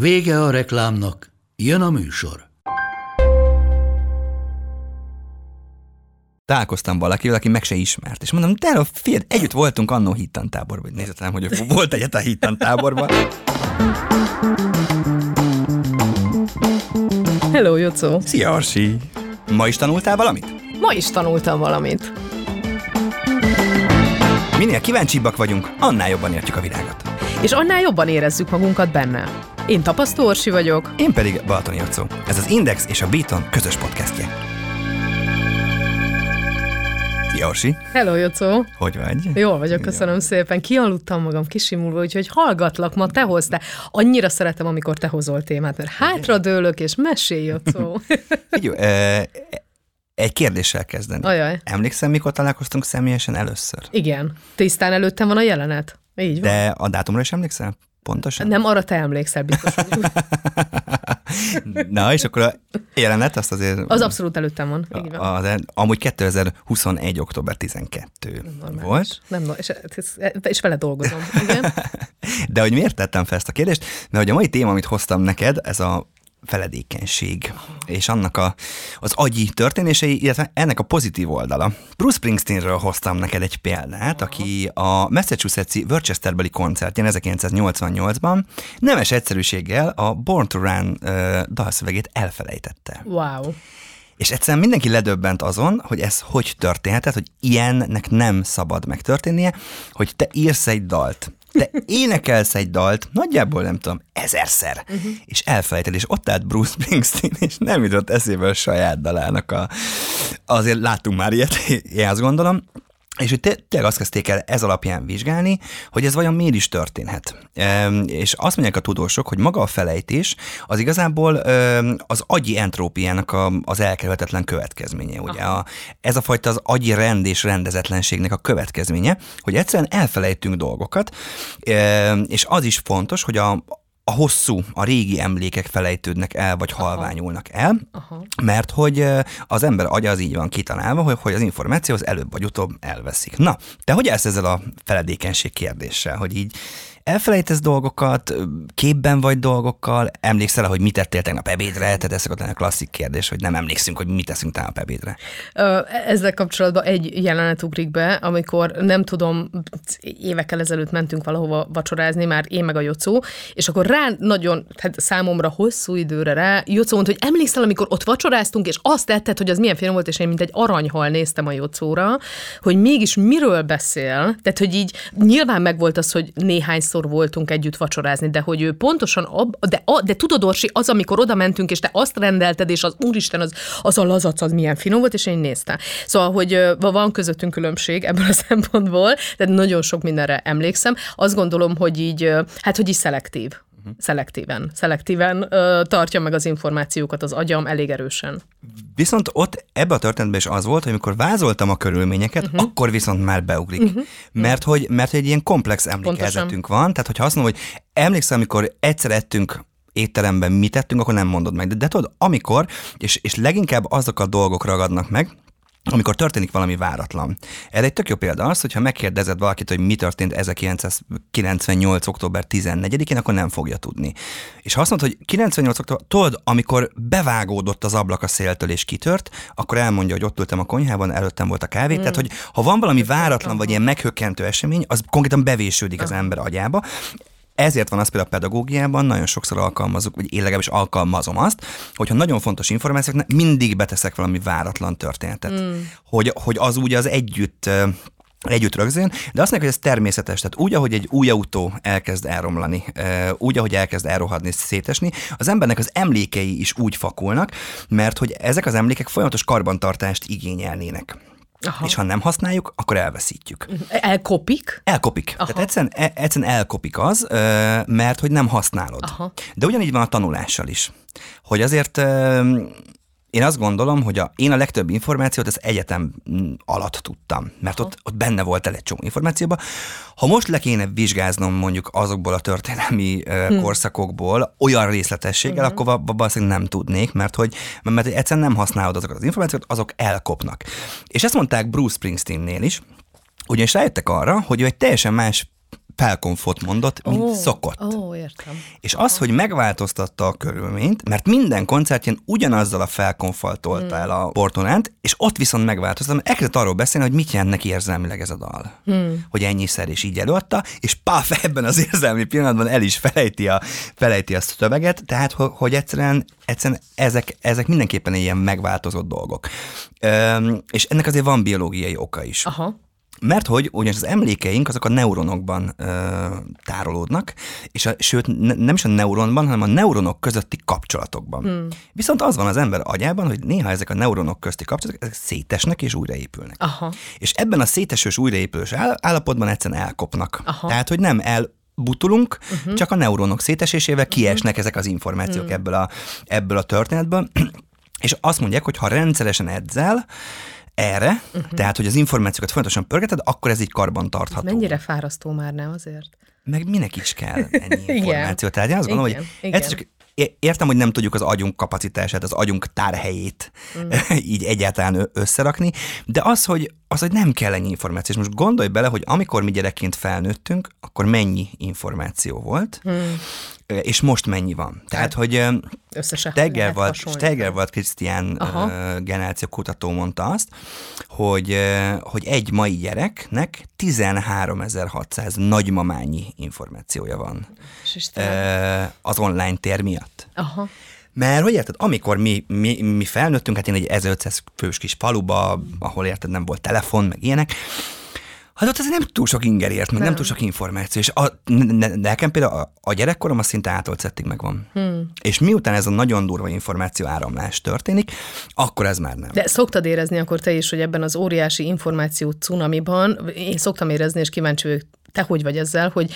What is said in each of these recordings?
Vége a reklámnak, jön a műsor. találkoztam valakivel, aki meg se ismert. És mondom, de figyelj, együtt voltunk annó hittantáborban. Nézzetem, hogy volt egyet a hittantáborban. Hello, Jocó! Szia, Arsi! Ma is tanultál valamit? Ma is tanultam valamit. Minél kíváncsibbak vagyunk, annál jobban értjük a világot. És annál jobban érezzük magunkat benne. Én Tapasztó Orsi vagyok. Én pedig Balatoni Jocó. Ez az Index és a Beaton közös podcastje. Szia, Orsi! Hello, Jocó! Hogy vagy? Jól vagyok, köszönöm Jó. szépen. Kialudtam magam kisimulva, úgyhogy hallgatlak ma, te hoztál. Annyira szeretem, amikor te hozol témát, mert hátradőlök és mesélj, Jocó. Jó, egy kérdéssel kezdeni. Ajaj. Emlékszem, mikor találkoztunk személyesen először? Igen. Tisztán előttem van a jelenet. Így van. De a dátumra is emlékszel? Pontosan? Nem, arra te emlékszel biztos. Na, és akkor a jelenet azt azért... Az abszolút előttem van. Így van. A, amúgy 2021. október 12 Normális. volt. Nem, és, és, és vele dolgozom. Igen. De hogy miért tettem fel ezt a kérdést? Mert hogy a mai téma, amit hoztam neked, ez a feledékenység, és annak a, az agyi történései, illetve ennek a pozitív oldala. Bruce Springsteenről hoztam neked egy példát, aki a Massachusetts-i Worcesterbeli koncertjén 1988-ban nemes egyszerűséggel a Born to Run uh, dalszövegét elfelejtette. Wow. És egyszerűen mindenki ledöbbent azon, hogy ez hogy történhetett, hogy ilyennek nem szabad megtörténnie, hogy te írsz egy dalt, te énekelsz egy dalt, nagyjából nem tudom, ezerszer, uh-huh. és elfelejted, és ott állt Bruce Springsteen, és nem jutott eszébe a saját dalának a... Azért láttunk már ilyet, én azt gondolom, és hogy tényleg azt kezdték el ez alapján vizsgálni, hogy ez vajon miért is történhet. És azt mondják a tudósok, hogy maga a felejtés az igazából az agyi entrópiának az elkerülhetetlen következménye. Ugye a, ez a fajta az agyi rend és rendezetlenségnek a következménye, hogy egyszerűen elfelejtünk dolgokat, és az is fontos, hogy a, a hosszú, a régi emlékek felejtődnek el, vagy Aha. halványulnak el, Aha. mert hogy az ember agya az így van kitalálva, hogy, hogy az információ az előbb vagy utóbb elveszik. Na, te hogy állsz ezzel a feledékenység kérdéssel, hogy így elfelejtesz dolgokat, képben vagy dolgokkal, emlékszel hogy mit tettél tegnap ebédre? Tehát ez szokott a klasszik kérdés, hogy nem emlékszünk, hogy mit teszünk tegnap ebédre. Ezzel kapcsolatban egy jelenet ugrik be, amikor nem tudom, évekkel ezelőtt mentünk valahova vacsorázni, már én meg a Jocó, és akkor rá nagyon, hát számomra hosszú időre rá, Jocó mondta, hogy emlékszel, amikor ott vacsoráztunk, és azt tetted, hogy az milyen film volt, és én mint egy aranyhal néztem a Jocóra, hogy mégis miről beszél, tehát hogy így nyilván megvolt az, hogy néhány szor voltunk együtt vacsorázni, de hogy ő pontosan, ab, de, a, de tudod, Orsi, az, amikor oda mentünk, és te azt rendelted, és az úristen, az, az a lazac, az milyen finom volt, és én néztem. Szóval, hogy van közöttünk különbség ebből a szempontból, de nagyon sok mindenre emlékszem. Azt gondolom, hogy így, hát, hogy így szelektív uh-huh. szelektíven. Szelektíven ö, tartja meg az információkat az agyam elég erősen. Viszont ott ebbe a történetben is az volt, hogy amikor vázoltam a körülményeket, uh-huh. akkor viszont már beugrik. Uh-huh. Mert, hogy, mert egy ilyen komplex emlékezetünk van, tehát hogyha azt mondom, hogy emlékszem, amikor egyszer ettünk étteremben mit tettünk, akkor nem mondod meg. De, de tudod, amikor, és, és leginkább azok a dolgok ragadnak meg, amikor történik valami váratlan. Erre egy tök jó példa az, hogyha megkérdezed valakit, hogy mi történt 1998. október 14-én, akkor nem fogja tudni. És ha azt mondod, hogy 98. október, tudod, amikor bevágódott az ablak a széltől és kitört, akkor elmondja, hogy ott ültem a konyhában, előttem volt a kávé. Mm. Tehát, hogy ha van valami váratlan vagy ilyen meghökkentő esemény, az konkrétan bevésődik az ember agyába. Ezért van az például a pedagógiában, nagyon sokszor alkalmazunk, vagy én legalábbis alkalmazom azt, hogyha nagyon fontos információk, mindig beteszek valami váratlan történetet. Mm. Hogy, hogy az úgy az együtt együtt rögzön, de azt mondják, hogy ez természetes. Tehát úgy, ahogy egy új autó elkezd elromlani, úgy, ahogy elkezd elrohadni, szétesni, az embernek az emlékei is úgy fakulnak, mert hogy ezek az emlékek folyamatos karbantartást igényelnének. Aha. És ha nem használjuk, akkor elveszítjük. Elkopik? Elkopik. Aha. Tehát egyszerűen, e- egyszerűen elkopik az, mert hogy nem használod. Aha. De ugyanígy van a tanulással is. Hogy azért én azt gondolom, hogy a, én a legtöbb információt az egyetem mm, alatt tudtam, mert ott, ott benne volt el egy csomó információba. Ha most le kéne vizsgáznom mondjuk azokból a történelmi hm. korszakokból olyan részletességgel, hm. akkor va- valószínűleg nem tudnék, mert hogy mert egyszerűen nem használod azokat az információkat, azok elkopnak. És ezt mondták Bruce Springsteennél is, ugyanis rájöttek arra, hogy ő egy teljesen más felkonfot mondott, mint Ó, szokott. Ó, értem. És az, hogy megváltoztatta a körülményt, mert minden koncertjén ugyanazzal a felkonfal tolta el a portonánt, és ott viszont megváltoztatta, mert elkezdett arról beszélni, hogy mit jelent neki érzelmileg ez a dal. Hmm. Hogy ennyiszer is így előadta, és páf, ebben az érzelmi pillanatban el is felejti a, felejti a szöveget, tehát hogy, hogy egyszerűen, egyszerűen ezek, ezek mindenképpen ilyen megváltozott dolgok. Üm, és ennek azért van biológiai oka is. Aha. Mert hogy ugyanis az emlékeink azok a neuronokban ö, tárolódnak, és a, sőt ne, nem is a neuronban, hanem a neuronok közötti kapcsolatokban. Hmm. Viszont az van az ember agyában, hogy néha ezek a neuronok közti kapcsolatok ezek szétesnek és újraépülnek. Aha. És ebben a szétesős újraépülős áll, állapotban egyszerűen elkopnak. Aha. Tehát, hogy nem el butulunk, uh-huh. csak a neuronok szétesésével kiesnek ezek az információk uh-huh. ebből, a, ebből a történetből. és azt mondják, hogy ha rendszeresen edzel, erre, uh-huh. tehát, hogy az információkat folyamatosan pörgeted, akkor ez így karban tartható. Mennyire fárasztó már nem azért? Meg minek is kell ennyi információ. Tehát én azt gondolom, Igen, hogy egyszer csak értem, hogy nem tudjuk az agyunk kapacitását, az agyunk tárhelyét mm. így egyáltalán összerakni, de az hogy, az, hogy nem kell ennyi információ. És most gondolj bele, hogy amikor mi gyerekként felnőttünk, akkor mennyi információ volt, mm. És most mennyi van. Tehát, hogy Steger volt. Steger volt Krisztián Aha. uh, generációkutató mondta azt, hogy, hogy egy mai gyereknek 13.600 nagymamányi információja van az online tér miatt. Aha. Mert hogy érted, amikor mi, mi, mi felnőttünk, hát én egy 1500 fős kis faluba, ahol érted, nem volt telefon, meg ilyenek, Hát ott azért nem túl sok inger ért, meg nem, nem túl sok információ, és a, ne, nekem például a, a gyerekkorom az szinte átolt szettig megvan. Hmm. És miután ez a nagyon durva információ áramlás történik, akkor ez már nem. De szoktad érezni akkor te is, hogy ebben az óriási információ cunamiban, én szoktam érezni, és kíváncsi vagyok, te hogy vagy ezzel, hogy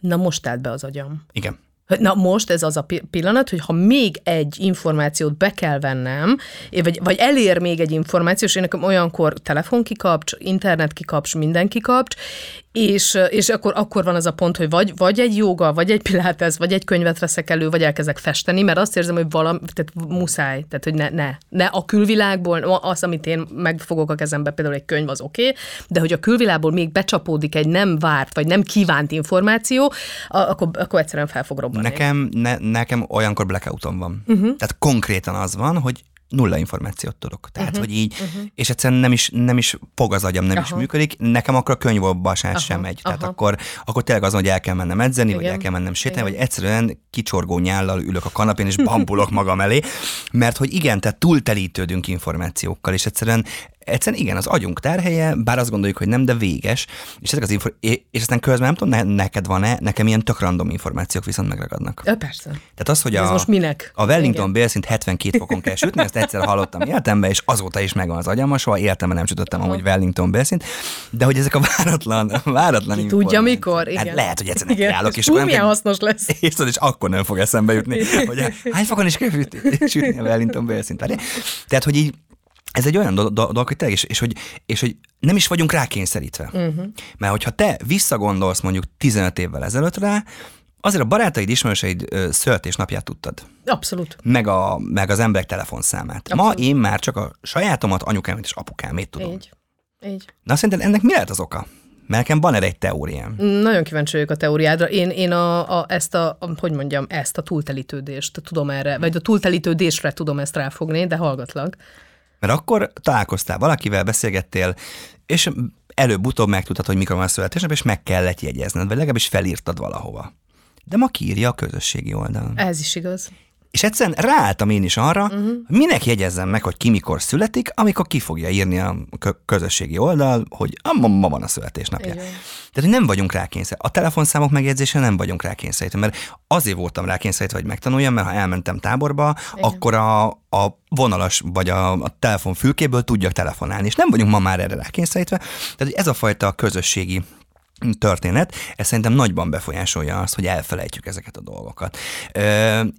na most állt be az agyam. Igen. Na most ez az a pi- pillanat, hogy ha még egy információt be kell vennem, vagy, vagy elér még egy információ, és én nekem olyankor telefon kikapcs, internet kikapcs, minden kikapcs, és, és akkor, akkor van az a pont, hogy vagy, vagy egy joga, vagy egy pilates, vagy egy könyvet veszek elő, vagy elkezdek festeni, mert azt érzem, hogy valami, tehát muszáj, tehát hogy ne, ne, ne a külvilágból, az, amit én megfogok a kezembe, például egy könyv, az oké, okay, de hogy a külvilágból még becsapódik egy nem várt, vagy nem kívánt információ, akkor, akkor egyszerűen fel fog robbanni. Nekem, ne, nekem olyankor blackoutom van. Uh-huh. Tehát konkrétan az van, hogy nulla információt tudok. Tehát, uh-huh. hogy így, uh-huh. és egyszerűen nem is, nem is fog az agyam, nem Aha. is Aha. működik, nekem akkor a könyvolvasás sem megy. Tehát aha. akkor, akkor tényleg az, hogy el kell mennem edzeni, vagy Igen. el kell mennem sétálni, vagy egyszerűen kicsorgó nyállal ülök a kanapén, és bambulok magam elé, mert hogy igen, tehát túltelítődünk információkkal, és egyszerűen Egyszerűen igen, az agyunk terhelye, bár azt gondoljuk, hogy nem, de véges, és ezek az info- és és aztán közben nem tudom, ne, neked van-e, nekem ilyen tök random információk viszont megragadnak. Ja, persze. Tehát az, hogy Ez a, most minek? a Wellington bélszint 72 fokon kell sütni, ezt egyszer hallottam életemben, és azóta is megvan az agyamon, soha életemben nem sütöttem amúgy Wellington bélszint, de hogy ezek a váratlan, váratlan Ki tudja, mikor? Igen. Hát lehet, hogy egyszer Igen. nekiállok, és nem milyen hasznos lesz. és, és akkor nem fog eszembe jutni, hogy hány fokon is kell sütni, sütni a Wellington. Várjál. Tehát, hogy így ez egy olyan do- do- dolog, hogy tényleg, és, és, hogy, és hogy nem is vagyunk rákényszerítve. Uh-huh. Mert hogyha te visszagondolsz mondjuk 15 évvel ezelőtt rá, azért a barátaid, ismerőseid születésnapját tudtad. Abszolút. Meg, a, meg az emberek telefonszámát. Ma Abszolút. én már csak a sajátomat, anyukámét és apukámét tudom. Így. Így. Na szerinted ennek mi lehet az oka? Mert nekem van erre egy teóriám. Nagyon kíváncsi vagyok a teóriádra. Én, én a, a, ezt a, a, hogy mondjam, ezt a túltelítődést tudom erre, vagy a túltelítődésre tudom ezt ráfogni, de hallgatlak. Mert akkor találkoztál valakivel, beszélgettél, és előbb-utóbb megtudtad, hogy mikor van a születésnap, és meg kellett jegyezned, vagy legalábbis felírtad valahova. De ma kiírja a közösségi oldalon. Ez is igaz. És egyszerűen ráálltam én is arra, uh-huh. hogy minek jegyezzem meg, hogy ki mikor születik, amikor ki fogja írni a közösségi oldal, hogy ah, ma, van a születésnapja. Igen. Tehát, nem vagyunk rákényszerítve. A telefonszámok megjegyzése nem vagyunk rákényszerítve, mert azért voltam rákényszerítve, hogy megtanuljam, mert ha elmentem táborba, Igen. akkor a, a vonalas vagy a, a telefon fülkéből tudjak telefonálni, és nem vagyunk ma már erre rákényszerítve. Tehát ez a fajta közösségi történet, ez szerintem nagyban befolyásolja azt, hogy elfelejtjük ezeket a dolgokat.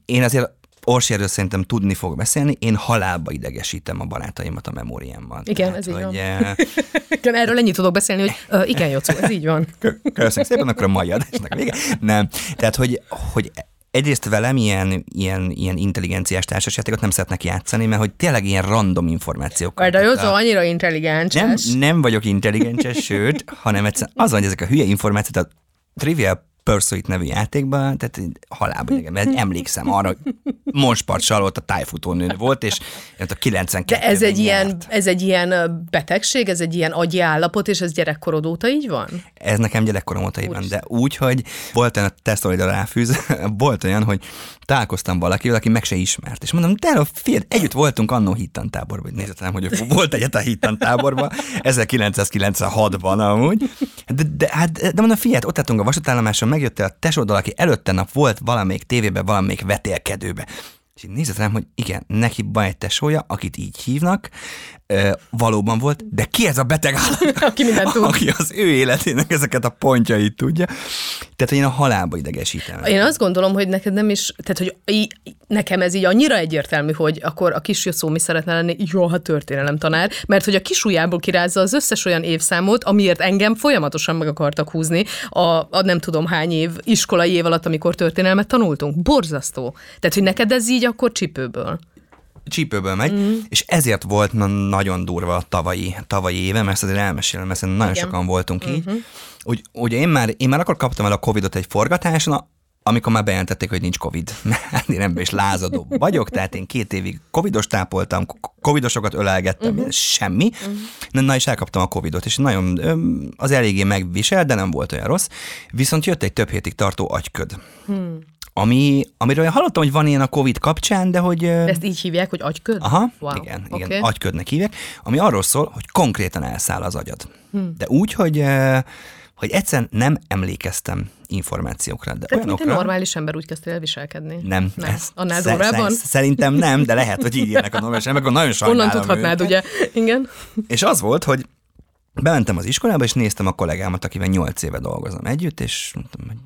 Én azért Orsi erről szerintem tudni fog beszélni, én halálba idegesítem a barátaimat a memóriámmal. Igen, Tehát, ez így hogy, van. igen, erről ennyit tudok beszélni, hogy uh, igen, Jocó, ez így van. Köszönjük szépen, akkor a mai adásnak vége. Nem. Tehát, hogy, hogy egyrészt velem ilyen, ilyen, ilyen intelligenciás társasjátékot nem szeretnek játszani, mert hogy tényleg ilyen random információk. Mert a Jocó annyira intelligens. Nem, nem vagyok intelligens, sőt, hanem egyszerűen az, hogy ezek a hülye információk, a Trivial Pursuit nevű játékban, tehát halálba idegen, mert emlékszem arra, hogy Monspart Salott a tájfutónő volt, és a 92 De ez egy, ilyen, ez egy ilyen betegség, ez egy ilyen agyi állapot, és ez gyerekkorod óta így van? Ez nekem gyerekkorom óta így van, de úgy, hogy volt olyan, a tesztoida ráfűz, volt olyan, hogy találkoztam valakivel, aki meg se ismert, és mondom, de fél, együtt voltunk annó hittan táborban, hogy nézzetem, hogy volt egyet a hittan táborban, 1996-ban amúgy, de, de, hát, de mondom, figyelj, ott álltunk a vasútállomáson, megjöttél a tesóddal, aki előtte nap volt valamelyik tévében, valamelyik vetélkedőbe. És így nézett rám, hogy igen, neki van egy tesója, akit így hívnak, valóban volt, de ki ez a beteg állat? aki mindent tud. Aki az ő életének ezeket a pontjait tudja. Tehát, én a halálba idegesítem. Én azt gondolom, hogy neked nem is, tehát, hogy í- nekem ez így annyira egyértelmű, hogy akkor a kis szó mi szeretne lenni, jó, ha történelem tanár, mert hogy a kis ujjából kirázza az összes olyan évszámot, amiért engem folyamatosan meg akartak húzni a, a nem tudom hány év iskolai év alatt, amikor történelmet tanultunk. Borzasztó. Tehát, hogy neked ez így akkor csipőből csípőből megy, mm. és ezért volt nagyon durva a tavalyi, tavalyi éve, mert ezt azért elmesélem, mert nagyon Igen. sokan voltunk mm-hmm. így. Mhm. Úgy, ugye én már, én már akkor kaptam el a Covidot egy forgatáson, amikor már bejelentették, hogy nincs Covid. Mert én ebben is lázadó vagyok, tehát én két évig Covidos tápoltam, Covidosokat ölelgettem, uh-huh. semmi. Uh-huh. Na, na, és elkaptam a Covidot, és nagyon az eléggé megvisel, de nem volt olyan rossz. Viszont jött egy több hétig tartó agyköd. Hmm ami, amiről hallottam, hogy van ilyen a Covid kapcsán, de hogy... Ezt így hívják, hogy agyköd? Aha, wow. igen, igen, okay. agyködnek hívják, ami arról szól, hogy konkrétan elszáll az agyad. Hmm. De úgy, hogy hogy egyszerűen nem emlékeztem információkra. De Tehát olyanokra, mint egy normális ember úgy kezdtél el viselkedni? Nem. nem. Ez, Annál durvábban? Szerintem nem, de lehet, hogy így ilyenek a normális emberek, nagyon sajnálom Onnan tudhatnád, őket. ugye? Igen. És az volt, hogy bementem az iskolába, és néztem a kollégámat, akivel nyolc éve dolgozom együtt, és mondtam, hogy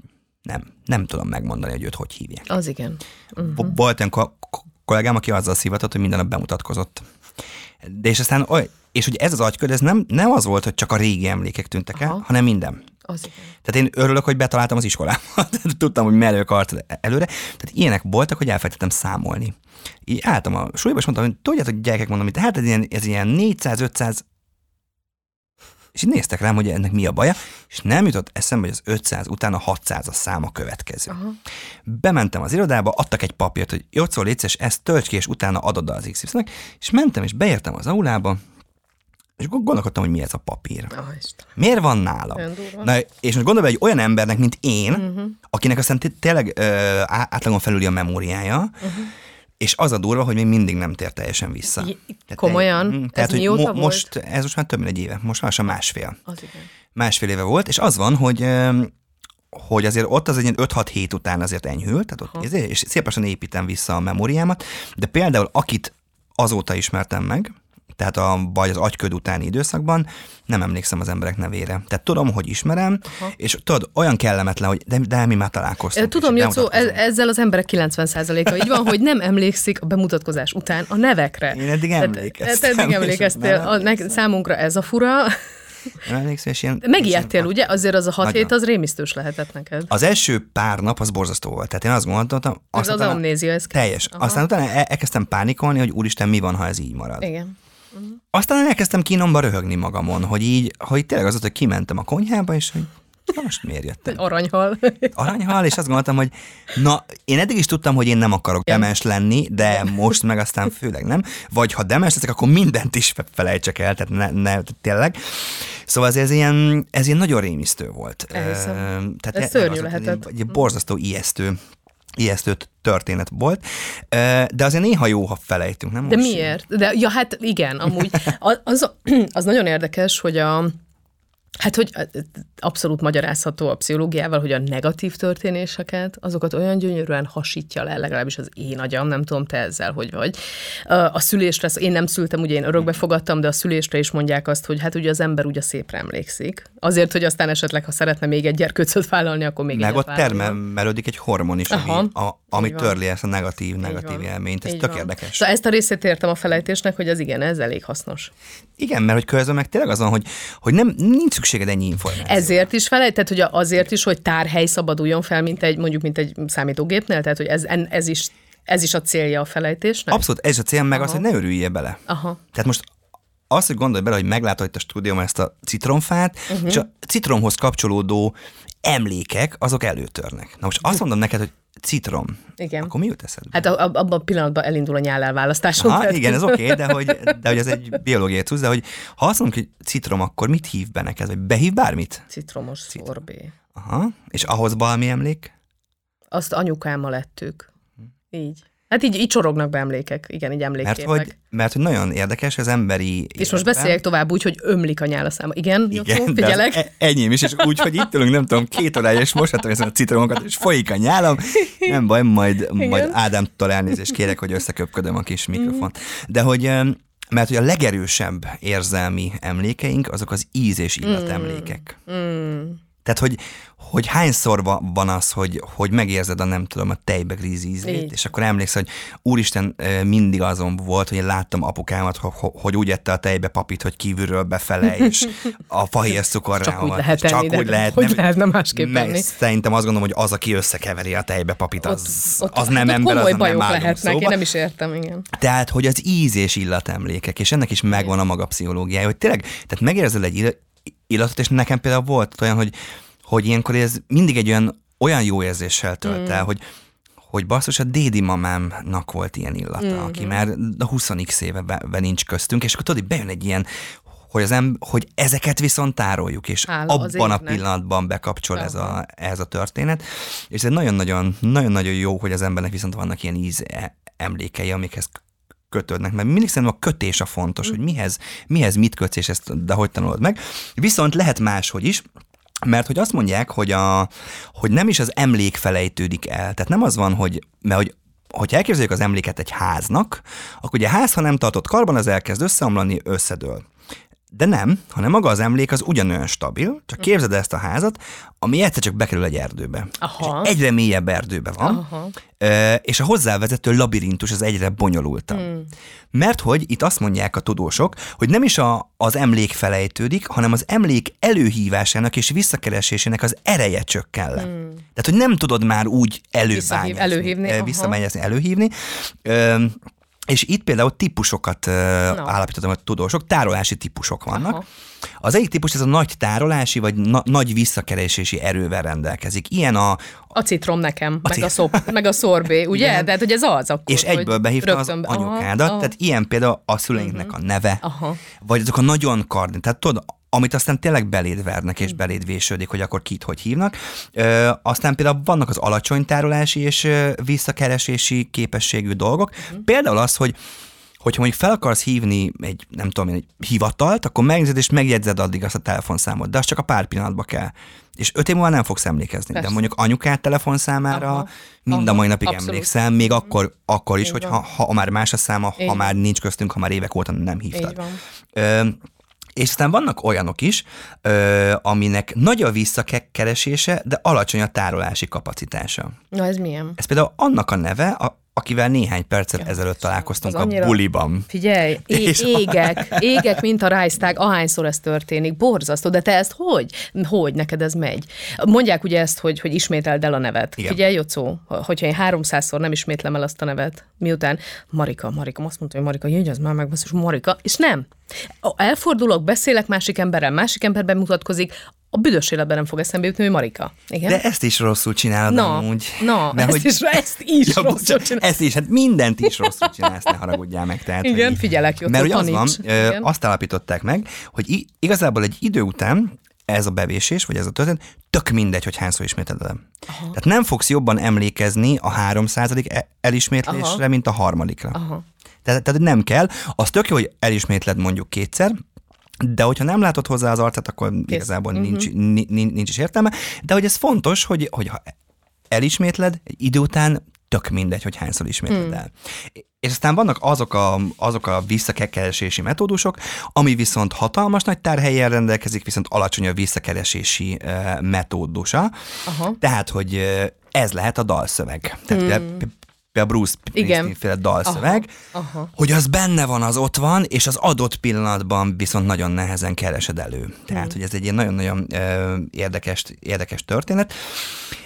nem, nem tudom megmondani, hogy őt hogy hívják. Az igen. Uh-huh. Volt olyan ko- kollégám, aki azzal szívatott, hogy minden nap bemutatkozott. De és aztán, és hogy ez az agyköd, ez nem, nem az volt, hogy csak a régi emlékek tűntek el, hanem minden. Az igen. Tehát én örülök, hogy betaláltam az iskolába. Tudtam, hogy merő akart előre. Tehát ilyenek voltak, hogy elfelejtettem számolni. Így álltam a súlyba, és mondtam, hogy tudjátok, gyerekek, mondom, hogy hát ez ilyen, ez ilyen 400-500 és így néztek rám, hogy ennek mi a baja, és nem jutott eszembe, hogy az 500 után a 600 a szám a következő. Aha. Bementem az irodába, adtak egy papírt, hogy szól, légy ezt tölts ki, és utána adod az xy és mentem, és beértem az aulába, és gondolkodtam, hogy mi ez a papír. Oh, Miért van nálam? Na, és most gondolom, hogy egy olyan embernek, mint én, uh-huh. akinek aztán tényleg ö, átlagon felüli a memóriája, uh-huh és az a durva, hogy még mindig nem tér teljesen vissza. J- komolyan? Tehát, ez tehát, mióta mo- volt? Most, ez most már több mint egy éve, most már másfél. Az igen. Másfél éve volt, és az van, hogy hogy azért ott az egy ilyen 5-6 hét után azért enyhült, tehát ott, ezért, és szépen építem vissza a memóriámat, de például akit azóta ismertem meg, tehát a, vagy az agyköd utáni időszakban nem emlékszem az emberek nevére. Tehát tudom, hogy ismerem, Aha. és tudod, olyan kellemetlen, hogy de, de mi már találkoztunk. Tudom, Jocó, ez, ezzel az emberek 90%-a így van, hogy nem emlékszik a bemutatkozás után a nevekre. Én eddig emlékeztem. Te eddig emlékeztél. A, ne, számunkra ez a fura. Emlékszem, és ilyen... Megijedtél, ugye? Azért az a hat hét az rémisztős lehetett neked. Az első pár nap az borzasztó volt. Tehát én azt gondoltam... Azt ez az amnézia, ez Teljes. Aha. Aztán utána elkezdtem pánikolni, hogy úristen, mi van, ha ez így marad. Igen. Uh-huh. Aztán elkezdtem kínomba röhögni magamon, hogy így, hogy tényleg az, hogy kimentem a konyhába, és hogy na most miért jöttem? Aranyhal. Aranyhal, és azt gondoltam, hogy na, én eddig is tudtam, hogy én nem akarok Igen. demes lenni, de most meg aztán főleg nem. Vagy ha demes leszek, akkor mindent is felejtsek el, tehát ne, ne tényleg. Szóval ez, ez, ilyen, ez ilyen nagyon rémisztő volt. Elhiszem. Tehát ez szörnyű lehetett. Egy, egy borzasztó ijesztő ijesztő történet volt, de azért néha jó, ha felejtünk, nem? De miért? De, ja, hát igen, amúgy az, az nagyon érdekes, hogy a, Hát, hogy abszolút magyarázható a pszichológiával, hogy a negatív történéseket, azokat olyan gyönyörűen hasítja le, legalábbis az én agyam, nem tudom, te ezzel hogy vagy. A szülésre, én nem szültem, ugye én örökbe fogadtam, de a szülésre is mondják azt, hogy hát ugye az ember ugye szépre emlékszik. Azért, hogy aztán esetleg, ha szeretne még egy gyerkőcöt vállalni, akkor még Meg ott termelődik egy hormon is, Aha, ami, a, ami törli ezt a negatív, negatív élményt. Ez tök van. érdekes. Szóval ezt a részét értem a felejtésnek, hogy az igen, ez elég hasznos. Igen, mert hogy közben meg tényleg azon, hogy, hogy nem, nincs szükséged ennyi információ. Ezért is felejtett, hogy azért is, hogy tárhely szabaduljon fel, mint egy, mondjuk, mint egy számítógépnél, tehát hogy ez, ez is ez is a célja a felejtésnek? Abszolút, ez a cél, meg Aha. az, hogy ne örüljél bele. Aha. Tehát most azt, hogy gondolj bele, hogy meglátod itt a stúdióban ezt a citromfát, uh-huh. és a citromhoz kapcsolódó emlékek, azok előtörnek. Na most azt mondom neked, hogy citrom. Igen. Akkor mi jut eszedbe? Hát abban a pillanatban elindul a nyállelválasztásom. Aha, igen, ez oké, okay, de, hogy, de hogy ez egy biológiai cusz, de hogy ha azt mondjuk, hogy citrom, akkor mit hív be neked? Vagy behív bármit? Citromos Citrom. szorbé. Aha, és ahhoz valami emlék? Azt anyukámmal lettük. Így. Hát így, így csorognak be emlékek, igen, így emlékképek. Mert hogy, mert hogy nagyon érdekes az emberi És életben. most beszéljek tovább úgy, hogy ömlik a nyálaszáma. Igen, igen Jokó, figyelek. E- enyém is, és úgy, hogy itt ülünk, nem tudom, két órája, és most ezen a citromokat, és folyik a nyálam. Nem baj, majd, igen. majd Ádámtól elnézést kérek, hogy összeköpködöm a kis mikrofont. De hogy mert hogy a legerősebb érzelmi emlékeink, azok az íz és illat mm. emlékek. Mm. Tehát, hogy, hogy hányszor van az, hogy, hogy megérzed a nem tudom, a tejbe gríz ízlét, és akkor emlékszel, hogy úristen mindig azon volt, hogy én láttam apukámat, hogy úgy ette a tejbe papit, hogy kívülről befele, és a fahéjas cukorra Csak úgy lehet Csak úgy lehet. Hogy nem, lehetne másképp enni. Szerintem azt gondolom, hogy az, aki összekeveri a tejbe papit, az, ott, ott, az nem ott ember, az nem lehetnek, szóba. én nem is értem, igen. Tehát, hogy az íz és illatemlékek, és ennek is megvan a maga pszichológiája, hogy tényleg, tehát megérzel egy illatot, és nekem például volt olyan, hogy, hogy ilyenkor ez mindig egy olyan, olyan jó érzéssel tölt el, mm. hogy hogy basszus, a dédi mamámnak volt ilyen illata, mm-hmm. aki már a 20x éve be, be nincs köztünk, és akkor tudod, bejön egy ilyen, hogy, az em, hogy ezeket viszont tároljuk, és Hála abban a pillanatban bekapcsol ez a, ez a történet, és ez nagyon-nagyon, nagyon-nagyon jó, hogy az embernek viszont vannak ilyen íz emlékei, amikhez kötődnek, mert mindig szerintem a kötés a fontos, mm. hogy mihez, mihez mit kötsz, és ezt de hogy tanulod meg. Viszont lehet máshogy is, mert hogy azt mondják, hogy, a, hogy nem is az emlék felejtődik el. Tehát nem az van, hogy, mert hogy hogyha elképzeljük az emléket egy háznak, akkor ugye a ház, ha nem tartott karban, az elkezd összeomlani, összedől. De nem, hanem maga az emlék az ugyanolyan stabil, csak képzeld ezt a házat, ami egyszer csak bekerül egy erdőbe. Aha. És egyre mélyebb erdőbe van, Aha. és a hozzávezető labirintus az egyre bonyolultabb. Hmm. Mert hogy itt azt mondják a tudósok, hogy nem is a, az emlék felejtődik, hanem az emlék előhívásának és visszakeresésének az ereje csökken le. Hmm. Tehát, hogy nem tudod már úgy előbányozni, előhívni, visszamegyezni, előhívni. És itt például típusokat no. állapítottam a tudósok, tárolási típusok vannak. Aha. Az egyik típus ez a nagy tárolási, vagy na- nagy visszakeresési erővel rendelkezik. Ilyen a... A citrom nekem, a meg, a szop, meg a szorbé, ugye? Igen. Tehát, hogy ez az akkor. És egyből behívta az anyukádat, aha, tehát ilyen például a szüleinknek uh-huh. a neve, aha. vagy azok a nagyon kardin. Tehát tudod, amit aztán tényleg beléd vernek és beléd vésődik, hogy akkor kit hogy hívnak. Ö, aztán például vannak az alacsony tárolási és visszakeresési képességű dolgok. Uh-huh. Például az, hogy hogyha mondjuk fel akarsz hívni egy, nem tudom egy hivatalt, akkor megnézed és megjegyzed addig azt a telefonszámot, de az csak a pár pillanatba kell. És öt év múlva nem fogsz emlékezni. Persze. De mondjuk anyukát telefonszámára Aha. mind Aha. a mai napig Abszolút. emlékszel, még akkor, akkor is, hogy ha, ha már más a száma, Így ha már nincs köztünk, ha már évek óta nem hívtad. Ö, és aztán vannak olyanok is, ö, aminek nagy a visszakeresése, de alacsony a tárolási kapacitása. Na ez milyen? Ez például annak a neve, a, akivel néhány percet ezelőtt találkoztunk a buliban. Figyelj, é- és égek, égek, mint a rájztág, ahányszor ez történik, borzasztó, de te ezt hogy? Hogy neked ez megy? Mondják ugye ezt, hogy, hogy ismételd el a nevet. Igen. Figyelj, Jocó, hogyha én háromszázszor nem ismétlem el azt a nevet, miután Marika, Marika, azt mondta, hogy Marika, jöjj, az már meg, Marika, és nem. Elfordulok, beszélek másik emberrel, másik emberben mutatkozik, a büdös életben nem fog eszembe jutni, hogy Marika. Igen? De ezt is rosszul csinálod na, amúgy. Na, ezt, hogy... is, ezt is ja, rosszul csinálod. Ezt is, hát mindent is rosszul csinálsz, ne haragudjál meg. Tehát, Igen, hogy... figyelek, jó, Mert ugye az van, Igen. azt állapították meg, hogy igazából egy idő után ez a bevésés, vagy ez a történet, tök mindegy, hogy hányszor ismétled el. Tehát nem fogsz jobban emlékezni a 300. e- elismétlésre, Aha. mint a harmadikra. Aha. Tehát, tehát nem kell. Az tök jó, hogy elismétled mondjuk kétszer, de hogyha nem látod hozzá az arcát, akkor igazából nincs, nincs, nincs is értelme. De hogy ez fontos, hogy, hogy ha elismétled, egy idő után tök mindegy, hogy hányszor ismétled el. És aztán vannak azok a, azok a visszakeresési metódusok, ami viszont hatalmas nagy tárhelyen rendelkezik, viszont alacsony a visszakeresési uh, metódusa. Aha. Tehát, hogy uh, ez lehet a dalszöveg. Tehát hmm. Például Bruce Igen. Springsteen féle dalszöveg, Aha, aha. hogy az benne van, az ott van, és az adott pillanatban viszont nagyon nehezen keresed elő. Tehát, Hmm. hogy ez egy ilyen nagyon-nagyon ö, érdekes, érdekes történet.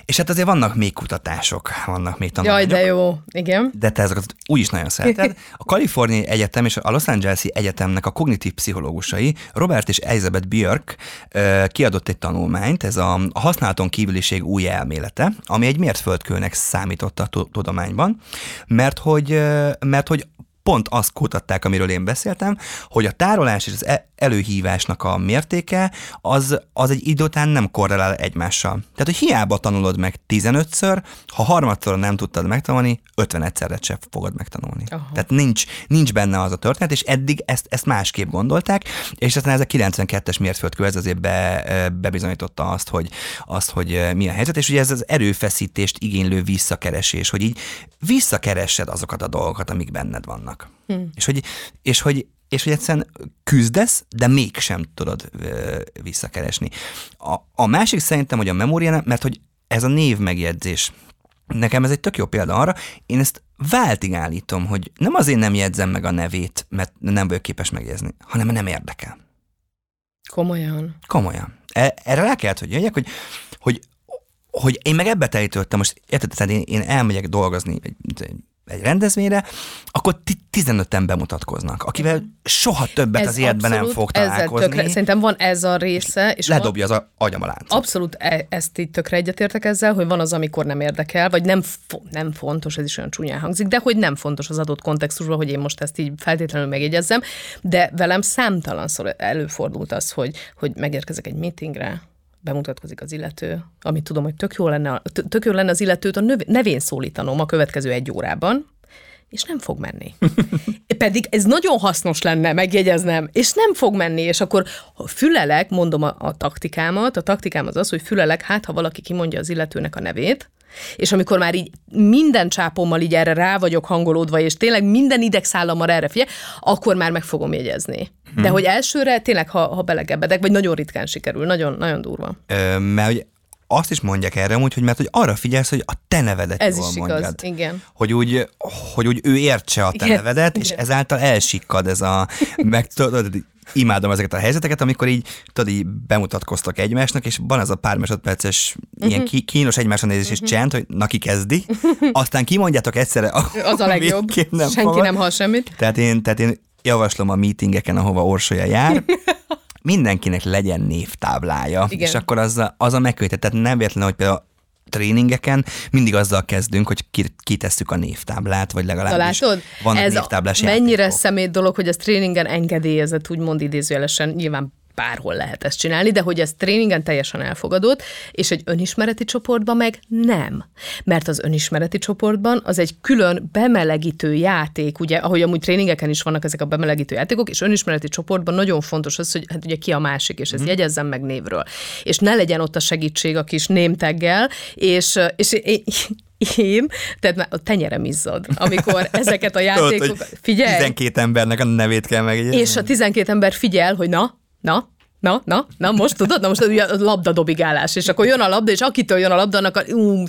És hát azért vannak még kutatások, vannak még Jaj, tanulmányok. de jó. Igen. De te ezeket úgy is nagyon szereted. A Kaliforniai Egyetem és a Los Angeles-i Egyetemnek a kognitív pszichológusai Robert és Elizabeth Björk kiadott egy tanulmányt, ez a, használaton kívüliség új elmélete, ami egy mértföldkőnek számított a tu- tudományban, mert hogy, mert hogy pont azt kutatták, amiről én beszéltem, hogy a tárolás és az e- előhívásnak a mértéke az, az egy idő után nem korrelál egymással. Tehát, hogy hiába tanulod meg 15-ször, ha harmadszor nem tudtad megtanulni, 51-szerre sem fogod megtanulni. Aha. Tehát nincs, nincs benne az a történet, és eddig ezt, ezt másképp gondolták, és aztán ez a 92-es mértföldkő ez azért be, bebizonyította azt, hogy, azt, hogy mi a helyzet, és ugye ez az erőfeszítést igénylő visszakeresés, hogy így visszakeressed azokat a dolgokat, amik benned vannak. Hmm. És, hogy, és, hogy, és hogy egyszerűen küzdesz, de mégsem tudod ö, visszakeresni. A, a másik szerintem, hogy a memória, mert hogy ez a név megjegyzés, Nekem ez egy tök jó példa arra, én ezt váltig állítom, hogy nem azért nem jegyzem meg a nevét, mert nem vagyok képes megjegyezni, hanem nem érdekel. Komolyan. Komolyan. E- Erre rá kellett, hogy jöjjek, hogy, hogy, hogy én meg ebbe telítődtem, most érted, tehát én, én elmegyek dolgozni egy, egy- egy rendezvényre, akkor ti- 15-en bemutatkoznak, akivel soha többet az életben nem fog találkozni. Tökre, szerintem van ez a része, és van, Ledobja az a agyam a láncot. Abszolút e- ezt így tökre egyetértek ezzel, hogy van az, amikor nem érdekel, vagy nem, fo- nem fontos, ez is olyan csúnyán hangzik, de hogy nem fontos az adott kontextusban, hogy én most ezt így feltétlenül megjegyezzem, de velem számtalanszor előfordult az, hogy, hogy megérkezek egy meetingre, bemutatkozik az illető, amit tudom, hogy tök jó lenne, tök jó lenne az illetőt a nevén szólítanom a következő egy órában, és nem fog menni. Pedig ez nagyon hasznos lenne, megjegyeznem, és nem fog menni, és akkor ha fülelek, mondom a, a taktikámat, a taktikám az az, hogy fülelek, hát ha valaki kimondja az illetőnek a nevét, és amikor már így minden csápommal így erre rá vagyok hangolódva, és tényleg minden idegszállammal erre figyel, akkor már meg fogom jegyezni. De hogy elsőre tényleg, ha, ha belegebedek, vagy nagyon ritkán sikerül, nagyon, nagyon durva. Ö, mert hogy azt is mondják erre úgy, hogy mert hogy arra figyelsz, hogy a te nevedet Ez jól is igaz, mondjad. igen. Hogy úgy, hogy úgy ő értse a te Igen, nevedet, és igen. ezáltal elsikkad ez a, meg tudod, imádom ezeket a helyzeteket, amikor így, tudod, így bemutatkoztak egymásnak, és van az a pár másodperces Mhm. ilyen ki, kínos egymásra nézés és csend, hogy na ki kezdi, aztán kimondjátok egyszerre, Az a legjobb. nem Senki fogod. nem hall semmit. Tehát én, tehát én javaslom a meetingeken, ahova Orsolya jár, mindenkinek legyen névtáblája, Igen. és akkor az a, az a megkötött. Tehát nem véletlen, hogy például tréningeken mindig azzal kezdünk, hogy ki, kitesszük a névtáblát, vagy legalábbis látod? vannak Ez névtáblás a, mennyire játékok. szemét dolog, hogy ez tréningen engedélyezett, úgymond idézőjelesen, nyilván bárhol lehet ezt csinálni, de hogy ez tréningen teljesen elfogadott, és egy önismereti csoportban meg nem. Mert az önismereti csoportban az egy külön bemelegítő játék, ugye, ahogy amúgy tréningeken is vannak ezek a bemelegítő játékok, és önismereti csoportban nagyon fontos az, hogy hát ugye ki a másik, és ezt mm. jegyezzem meg névről. És ne legyen ott a segítség a kis némteggel, és, és én, én, tehát már a tenyerem izzad, amikor ezeket a játékokat... Figyelj! 12 embernek a nevét kell megjegyezni. És a 12 ember figyel, hogy na, na, na, na, na, most tudod, na most a labdadobigálás, és akkor jön a labda, és akitől jön a labda, annak a, ú,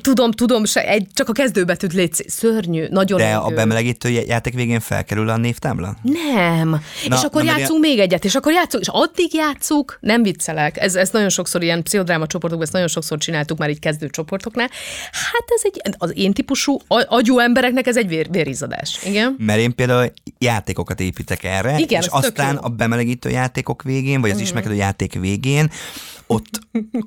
tudom, tudom, se, egy, csak a kezdőbetűt légy szörnyű, nagyon De a égő. bemelegítő játék végén felkerül a névtábla? Nem. Na, és akkor na, mert játszunk még egyet, és akkor játszunk, és addig játszuk, nem viccelek. Ez, ez nagyon sokszor ilyen pszichodráma csoportokban, ezt nagyon sokszor csináltuk már így kezdő csoportoknál. Hát ez egy, az én típusú a- agyú embereknek ez egy vér, vérizadás. Igen? Mert én például játékokat építek erre, Igen, és aztán a bemelegítő játékok végén, vagy az ismerkedő játék végén, ott,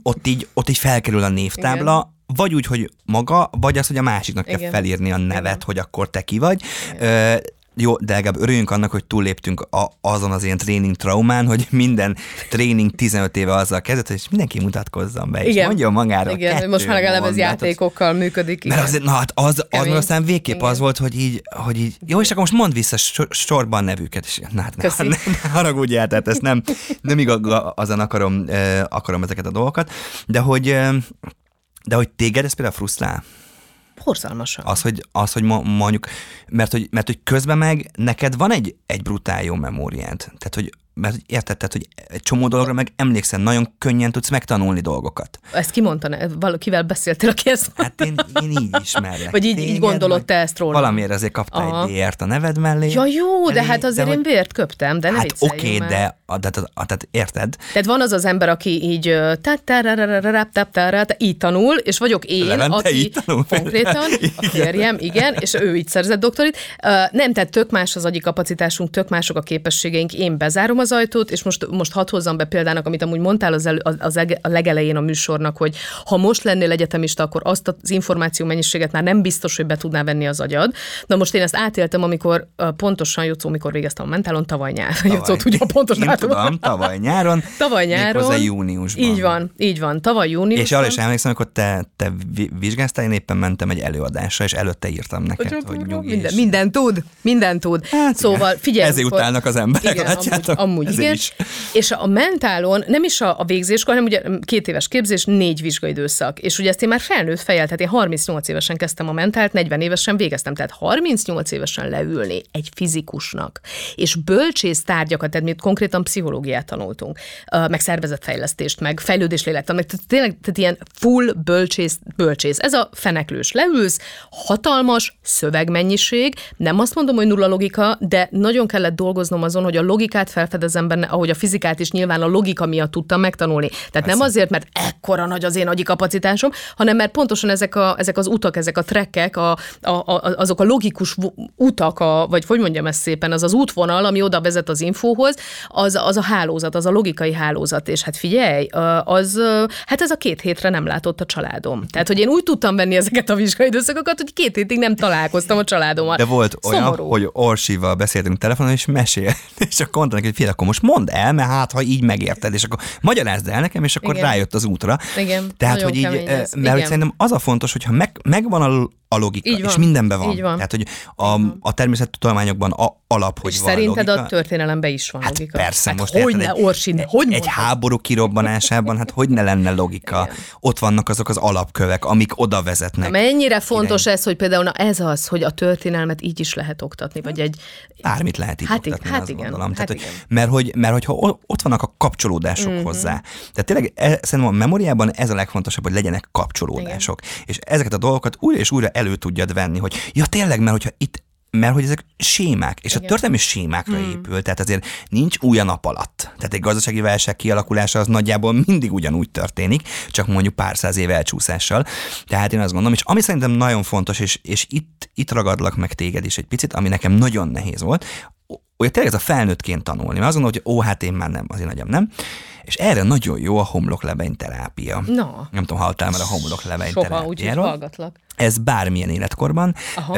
ott, így, ott így felkerül a névtábla, vagy úgy, hogy maga, vagy az, hogy a másiknak kell Igen. felírni a nevet, hogy akkor te ki vagy. Ö, jó, de legalább örüljünk annak, hogy túlléptünk a, azon az ilyen tréning traumán, hogy minden tréning 15 éve azzal kezdett, és mindenki mutatkozzon be, és Igen. mondjon magára Igen, kettő most már legalább ez játékokkal működik. Mert igen. azért, na hát az, az Kemény. aztán végképp Igen. az volt, hogy így, hogy így, jó, és akkor most mondd vissza sor, sorban nevüket, és na hát ne, ne, ne haragudjál, tehát ezt nem, nem igaz, azon akarom, eh, akarom ezeket a dolgokat, de hogy, eh, de hogy téged ez például frusztrál? Borzalmasan. Az, hogy, az, hogy mo- mondjuk, mert hogy, mert hogy közben meg neked van egy, egy brutál jó memóriád. Tehát, hogy mert érted, tehát, hogy egy csomó dologra meg emlékszel, nagyon könnyen tudsz megtanulni dolgokat. Ezt kimondta, valakivel beszéltél, aki ezt Hát én, én így ismerlek. Vagy így- így gondolod te ezt rólam. Valamiért azért kaptál Aha. egy díjért a neved mellé. Ja jó, de Elég, hát azért én hogy- vért köptem, de ne Hát oké, már. de de, de, de, tehát érted? Tehát van az az ember, aki így így tanul, és vagyok én, Levente aki konkrétan, a férjem, igen, és ő így szerzett doktorit. Nem, tehát tök más az agyi kapacitásunk, tök mások a képességeink. Én bezárom az ajtót, és most, most hadd hozzam be példának, amit amúgy mondtál az, elő, az, az ege- a legelején a műsornak, hogy ha most lennél egyetemista, akkor azt az információ mennyiséget már nem biztos, hogy be tudná venni az agyad. Na most én ezt átéltem, amikor pontosan Jocó, mikor végeztem a mentálon, tavaly nyár. Jocó tudja pontos Én dátumot. tudom, tavaly nyáron. Tavaly nyáron. Méghozzá júniusban. Így van, így van. Tavaly júniusban. És arra is emlékszem, amikor te, te vi- vizsgáztál, én éppen mentem egy előadásra, és előtte írtam neked, Hogy hogy nyugi. minden, minden tud, minden tud. Hát szóval figyelj. Ezért utálnak az emberek, igen, látjátok? Amúgy, amúgy Ezért igen. is. És a mentálon nem is a, a végzéskor, hanem ugye két éves képzés, négy vizsgaidőszak. És ugye ezt én már felnőtt fejjel, tehát én 38 évesen kezdtem a mentált, 40 évesen végeztem. Tehát 38 évesen leülni egy fizikusnak, és bölcsész tárgyakat, tehát mi konkrétan pszichológiát tanultunk, meg szervezetfejlesztést, meg fejlődés lélektan, meg tehát tényleg tehát ilyen full bölcsész, bölcsész. Ez a feneklős. Leülsz, hatalmas szövegmennyiség, nem azt mondom, hogy nulla logika, de nagyon kellett dolgoznom azon, hogy a logikát felfedezem benne, ahogy a fizikát is nyilván a logika miatt tudtam megtanulni. Tehát nem azért, mert ekkora nagy az én agyi kapacitásom, hanem mert pontosan ezek, a, ezek az utak, ezek a trekkek, a, a, a, azok a logikus utak, a, vagy hogy mondjam ezt szépen, az az útvonal, ami oda vezet az infóhoz, az, az a hálózat, az a logikai hálózat, és hát figyelj, az, hát ez a két hétre nem látott a családom. Tehát, hogy én úgy tudtam venni ezeket a vizsgaidőszakokat, hogy két hétig nem találkoztam a családommal. De volt olyan, Szomorú. hogy Orsival beszéltünk telefonon, és mesél, és akkor mondta neki, hogy figyelj, akkor most mondd el, mert hát, ha így megérted, és akkor magyarázd el nekem, és akkor Igen. rájött az útra. Igen, Tehát, nagyon hogy így, mert hogy Igen. szerintem az a fontos, hogyha meg, megvan a, a logika, Így és van. mindenben van. Így van. Tehát, hogy a, a természettudományokban a alap, hogy és van szerinted logika. a történelemben is van Hát logika? persze, hát most hogy érted, ne, egy- Orsi, hogy egy háború kirobbanásában, hát hogy ne lenne logika? Igen. Ott vannak azok az alapkövek, amik oda vezetnek. Mennyire fontos ez, hogy például na ez az, hogy a történelmet így is lehet oktatni, vagy egy... Bármit lehet így Hát oktatni, hát igen, gondolom. hát Tehát, hogy, igen. mert, hogy, mert hogyha ott vannak a kapcsolódások mm-hmm. hozzá. Tehát tényleg e, szerintem a memóriában ez a legfontosabb, hogy legyenek kapcsolódások. Igen. És ezeket a dolgokat újra és újra elő tudjad venni, hogy ja tényleg, mert hogyha itt mert hogy ezek sémák, és Igen. a történelmi sémákra mm. épül, tehát azért nincs új a nap alatt. Tehát egy gazdasági válság kialakulása az nagyjából mindig ugyanúgy történik, csak mondjuk pár száz év elcsúszással. Tehát én azt gondolom, és ami szerintem nagyon fontos, és, és itt, itt ragadlak meg téged is egy picit, ami nekem nagyon nehéz volt, hogy tényleg ez a felnőttként tanulni. Mert azt gondolom, hogy ó, hát én már nem, azért nagyon nem. És erre nagyon jó a homloklebeny terápia. Na. Nem tudom, hallottál már a homloklebeny Soha, úgyhogy terápiáról. hallgatlak. Ez bármilyen életkorban. Aha.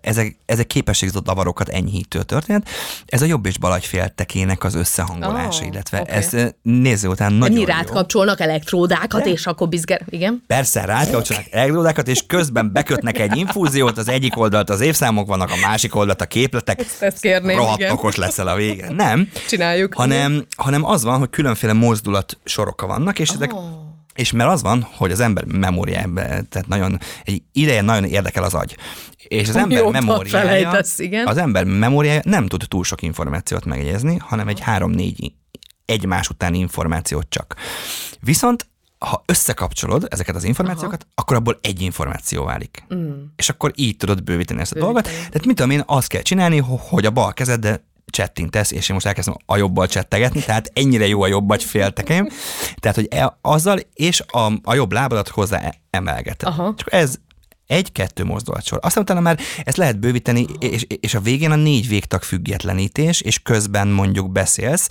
Ezek, ezek képességzavarokat enyhítő történet. Ez a jobb és bal agyféltekének az összehangolása, Ah, illetve oké. ez néző után nagyon Mi jó. rátkapcsolnak elektródákat, és akkor bizger... Igen? Persze, rátkapcsolnak elektródákat, és közben bekötnek egy infúziót, az egyik oldalt az évszámok vannak, a másik oldalt a képletek. ezt kérném, Rohadt igen. okos leszel a végén. Nem. Csináljuk. Hanem, hanem az van, hogy különféle mozdulat soroka vannak, és ezek Oh. és mert az van, hogy az ember memóriában, tehát nagyon, egy ideje nagyon érdekel az agy. És az ember Jót memóriája, felejtesz, igen. az ember memóriája nem tud túl sok információt megjegyezni, hanem egy három-négy egymás utáni információt csak. Viszont ha összekapcsolod ezeket az információkat, Aha. akkor abból egy információ válik. Mm. És akkor így tudod bővíteni ezt a dolgot. Tehát mit tudom én, azt kell csinálni, ho- hogy a bal kezeddel csettintesz, és én most elkezdem a jobbal csettegetni, tehát ennyire jó a jobb agy féltekém. Tehát, hogy e, azzal és a, a jobb lábadat hozzá e- emelgeted. Aha. Csak ez egy-kettő mozdulatsor. Aztán utána már ezt lehet bővíteni, és, és a végén a négy végtag függetlenítés, és közben mondjuk beszélsz,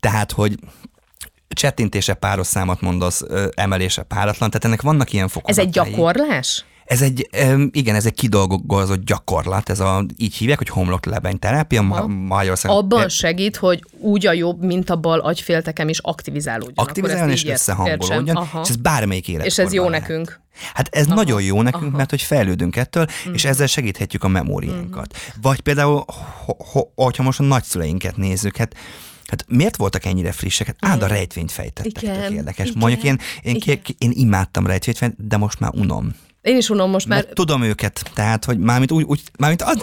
tehát, hogy csettintése páros számot mondasz, emelése páratlan, tehát ennek vannak ilyen Ez fokozatai. egy gyakorlás? Ez egy, igen, ez egy kidolgozott gyakorlat, ez a, így hívják, hogy homloklebeny terápia, Ma- Magyarországon. Abban segít, hogy úgy a jobb, mint a bal agyféltekem is aktivizálódjon. Aktivizáljon és összehangolódjon. Aha. és ez bármelyik életkorban És ez jó lehet. nekünk. Hát ez Aha. nagyon jó nekünk, Aha. mert hogy fejlődünk ettől, mm. és ezzel segíthetjük a memóriánkat. Mm. Vagy például, ho, ho, hogyha most a nagyszüleinket nézzük, hát Hát miért voltak ennyire frissek? Hát áld a rejtvényt fejtettek, Igen, tök érdekes. igen, Mondjuk én, én, igen. én imádtam rejtvényt, de most már unom. Én is unom most már. Mert tudom őket, tehát, hogy mármint úgy, úgy mármint az,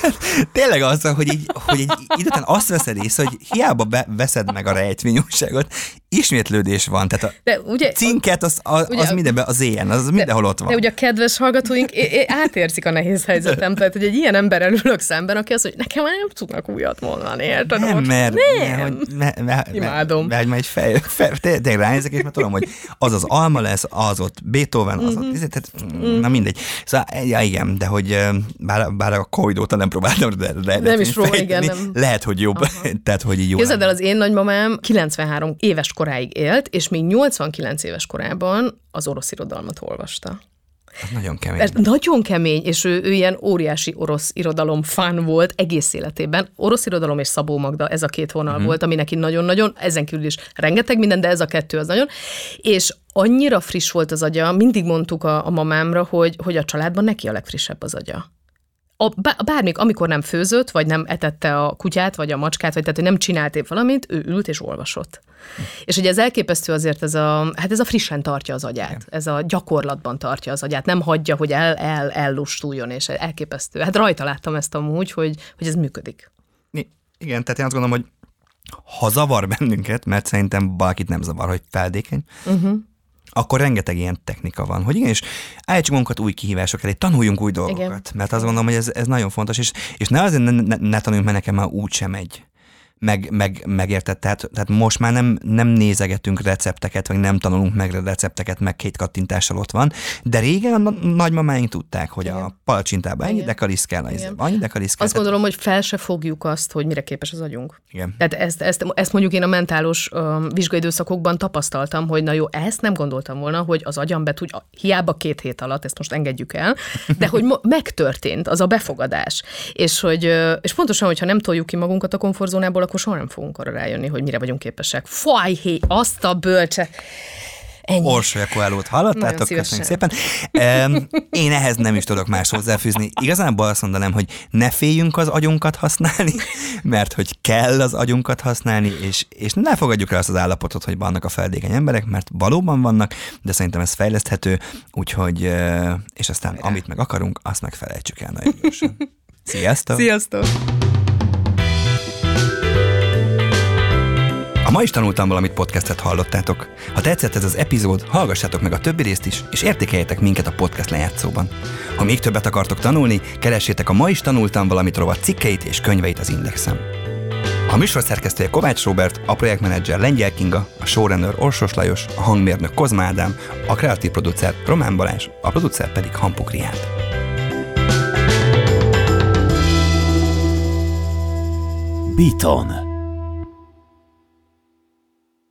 tényleg az, hogy így, hogy idő után azt veszed észre, hogy hiába be, veszed meg a rejtvényúságot, ismétlődés van, tehát a De ugye, cinket az, az, ugye- az mindenben, az éjjel, az mindenhol ott van. De ugye a kedves hallgatóink é- é- átérzik a nehéz helyzetem, tehát hogy egy ilyen ember ülök szemben, aki azt mondja, nekem már nem tudnak újat mondani, érted? Nem, mert, nem. mert, hogy, mert, mert, Imádom. Mert, mert egy fej, fej, tényleg ránézek, és mert tudom, hogy az az alma lesz, az ott Beethoven, az Mhm. ott, izé, tehát, na mindegy. Szóval, ja, igen, de hogy bár, bár a Covid óta nem próbáltam, de, de Nem is róla, igen, nem. Lehet, hogy jobb, tehát, hogy így jó. Képzeld el, az én nagymamám 93 éves koráig élt, és még 89 éves korában az orosz irodalmat olvasta. Az nagyon kemény. Ez nagyon kemény, és ő, ő ilyen óriási orosz irodalom fan volt egész életében. Orosz irodalom és Szabó Magda, ez a két vonal mm. volt, ami neki nagyon-nagyon, ezen kívül is rengeteg minden, de ez a kettő az nagyon. És annyira friss volt az agya, mindig mondtuk a, a mamámra, hogy, hogy a családban neki a legfrissebb az agya. A, bá- bármik, amikor nem főzött, vagy nem etette a kutyát, vagy a macskát, vagy tehát, hogy nem csinált épp valamit, ő ült és olvasott. És ugye ez elképesztő azért, ez a, hát ez a frissen tartja az agyát, ez a gyakorlatban tartja az agyát, nem hagyja, hogy el, el, ellustuljon, és elképesztő. Hát rajta láttam ezt amúgy, hogy, hogy ez működik. Igen, tehát én azt gondolom, hogy ha zavar bennünket, mert szerintem valakit nem zavar, hogy feldékeny, uh-huh. Akkor rengeteg ilyen technika van, hogy igenis állítsuk magunkat új kihívások elé, tanuljunk új dolgokat, Igen. mert azt gondolom, hogy ez, ez nagyon fontos, és, és ne azért ne, ne, ne tanuljunk, mert nekem már úgy sem megy. Meg, meg, megérted, tehát, tehát most már nem, nem nézegetünk recepteket, vagy nem tanulunk meg recepteket, meg két kattintással ott van, de régen a na- nagymamáink tudták, hogy a palacsintában ennyi Igen. dekalisz kell, Igen. annyi dekalisz kell. Azt gondolom, hogy fel se fogjuk azt, hogy mire képes az agyunk. Igen. Tehát ezt, ezt, ezt mondjuk én a mentálos um, vizsgaidőszakokban tapasztaltam, hogy na jó, ezt nem gondoltam volna, hogy az agyam be tud, hiába két hét alatt, ezt most engedjük el, de hogy megtörtént az a befogadás. És, hogy, és pontosan, hogyha nem toljuk ki magunkat a komfortzónából, akkor soha nem fogunk arra rájönni, hogy mire vagyunk képesek. Faj, hé, azt a bölcse. Ennyi. Orsolya Coelho-t hallottátok, köszönjük szépen. Én ehhez nem is tudok más hozzáfűzni. Igazából azt mondanám, hogy ne féljünk az agyunkat használni, mert hogy kell az agyunkat használni, és, és ne fogadjuk el azt az állapotot, hogy vannak a feldékeny emberek, mert valóban vannak, de szerintem ez fejleszthető, úgyhogy, és aztán amit meg akarunk, azt meg felejtsük el nagyon gyorsan. Sziasztok! Sziasztok! A ma is tanultam valamit podcastet hallottátok. Ha tetszett ez az epizód, hallgassátok meg a többi részt is, és értékeljetek minket a podcast lejátszóban. Ha még többet akartok tanulni, keressétek a Ma is tanultam valamit rovat cikkeit és könyveit az Indexen. A műsor szerkesztője Kovács Robert, a projektmenedzser Lengyel Kinga, a showrunner Orsos Lajos, a hangmérnök Kozma Ádám, a kreatív producer Román Balázs, a producer pedig Hampuk Riád. Beaton.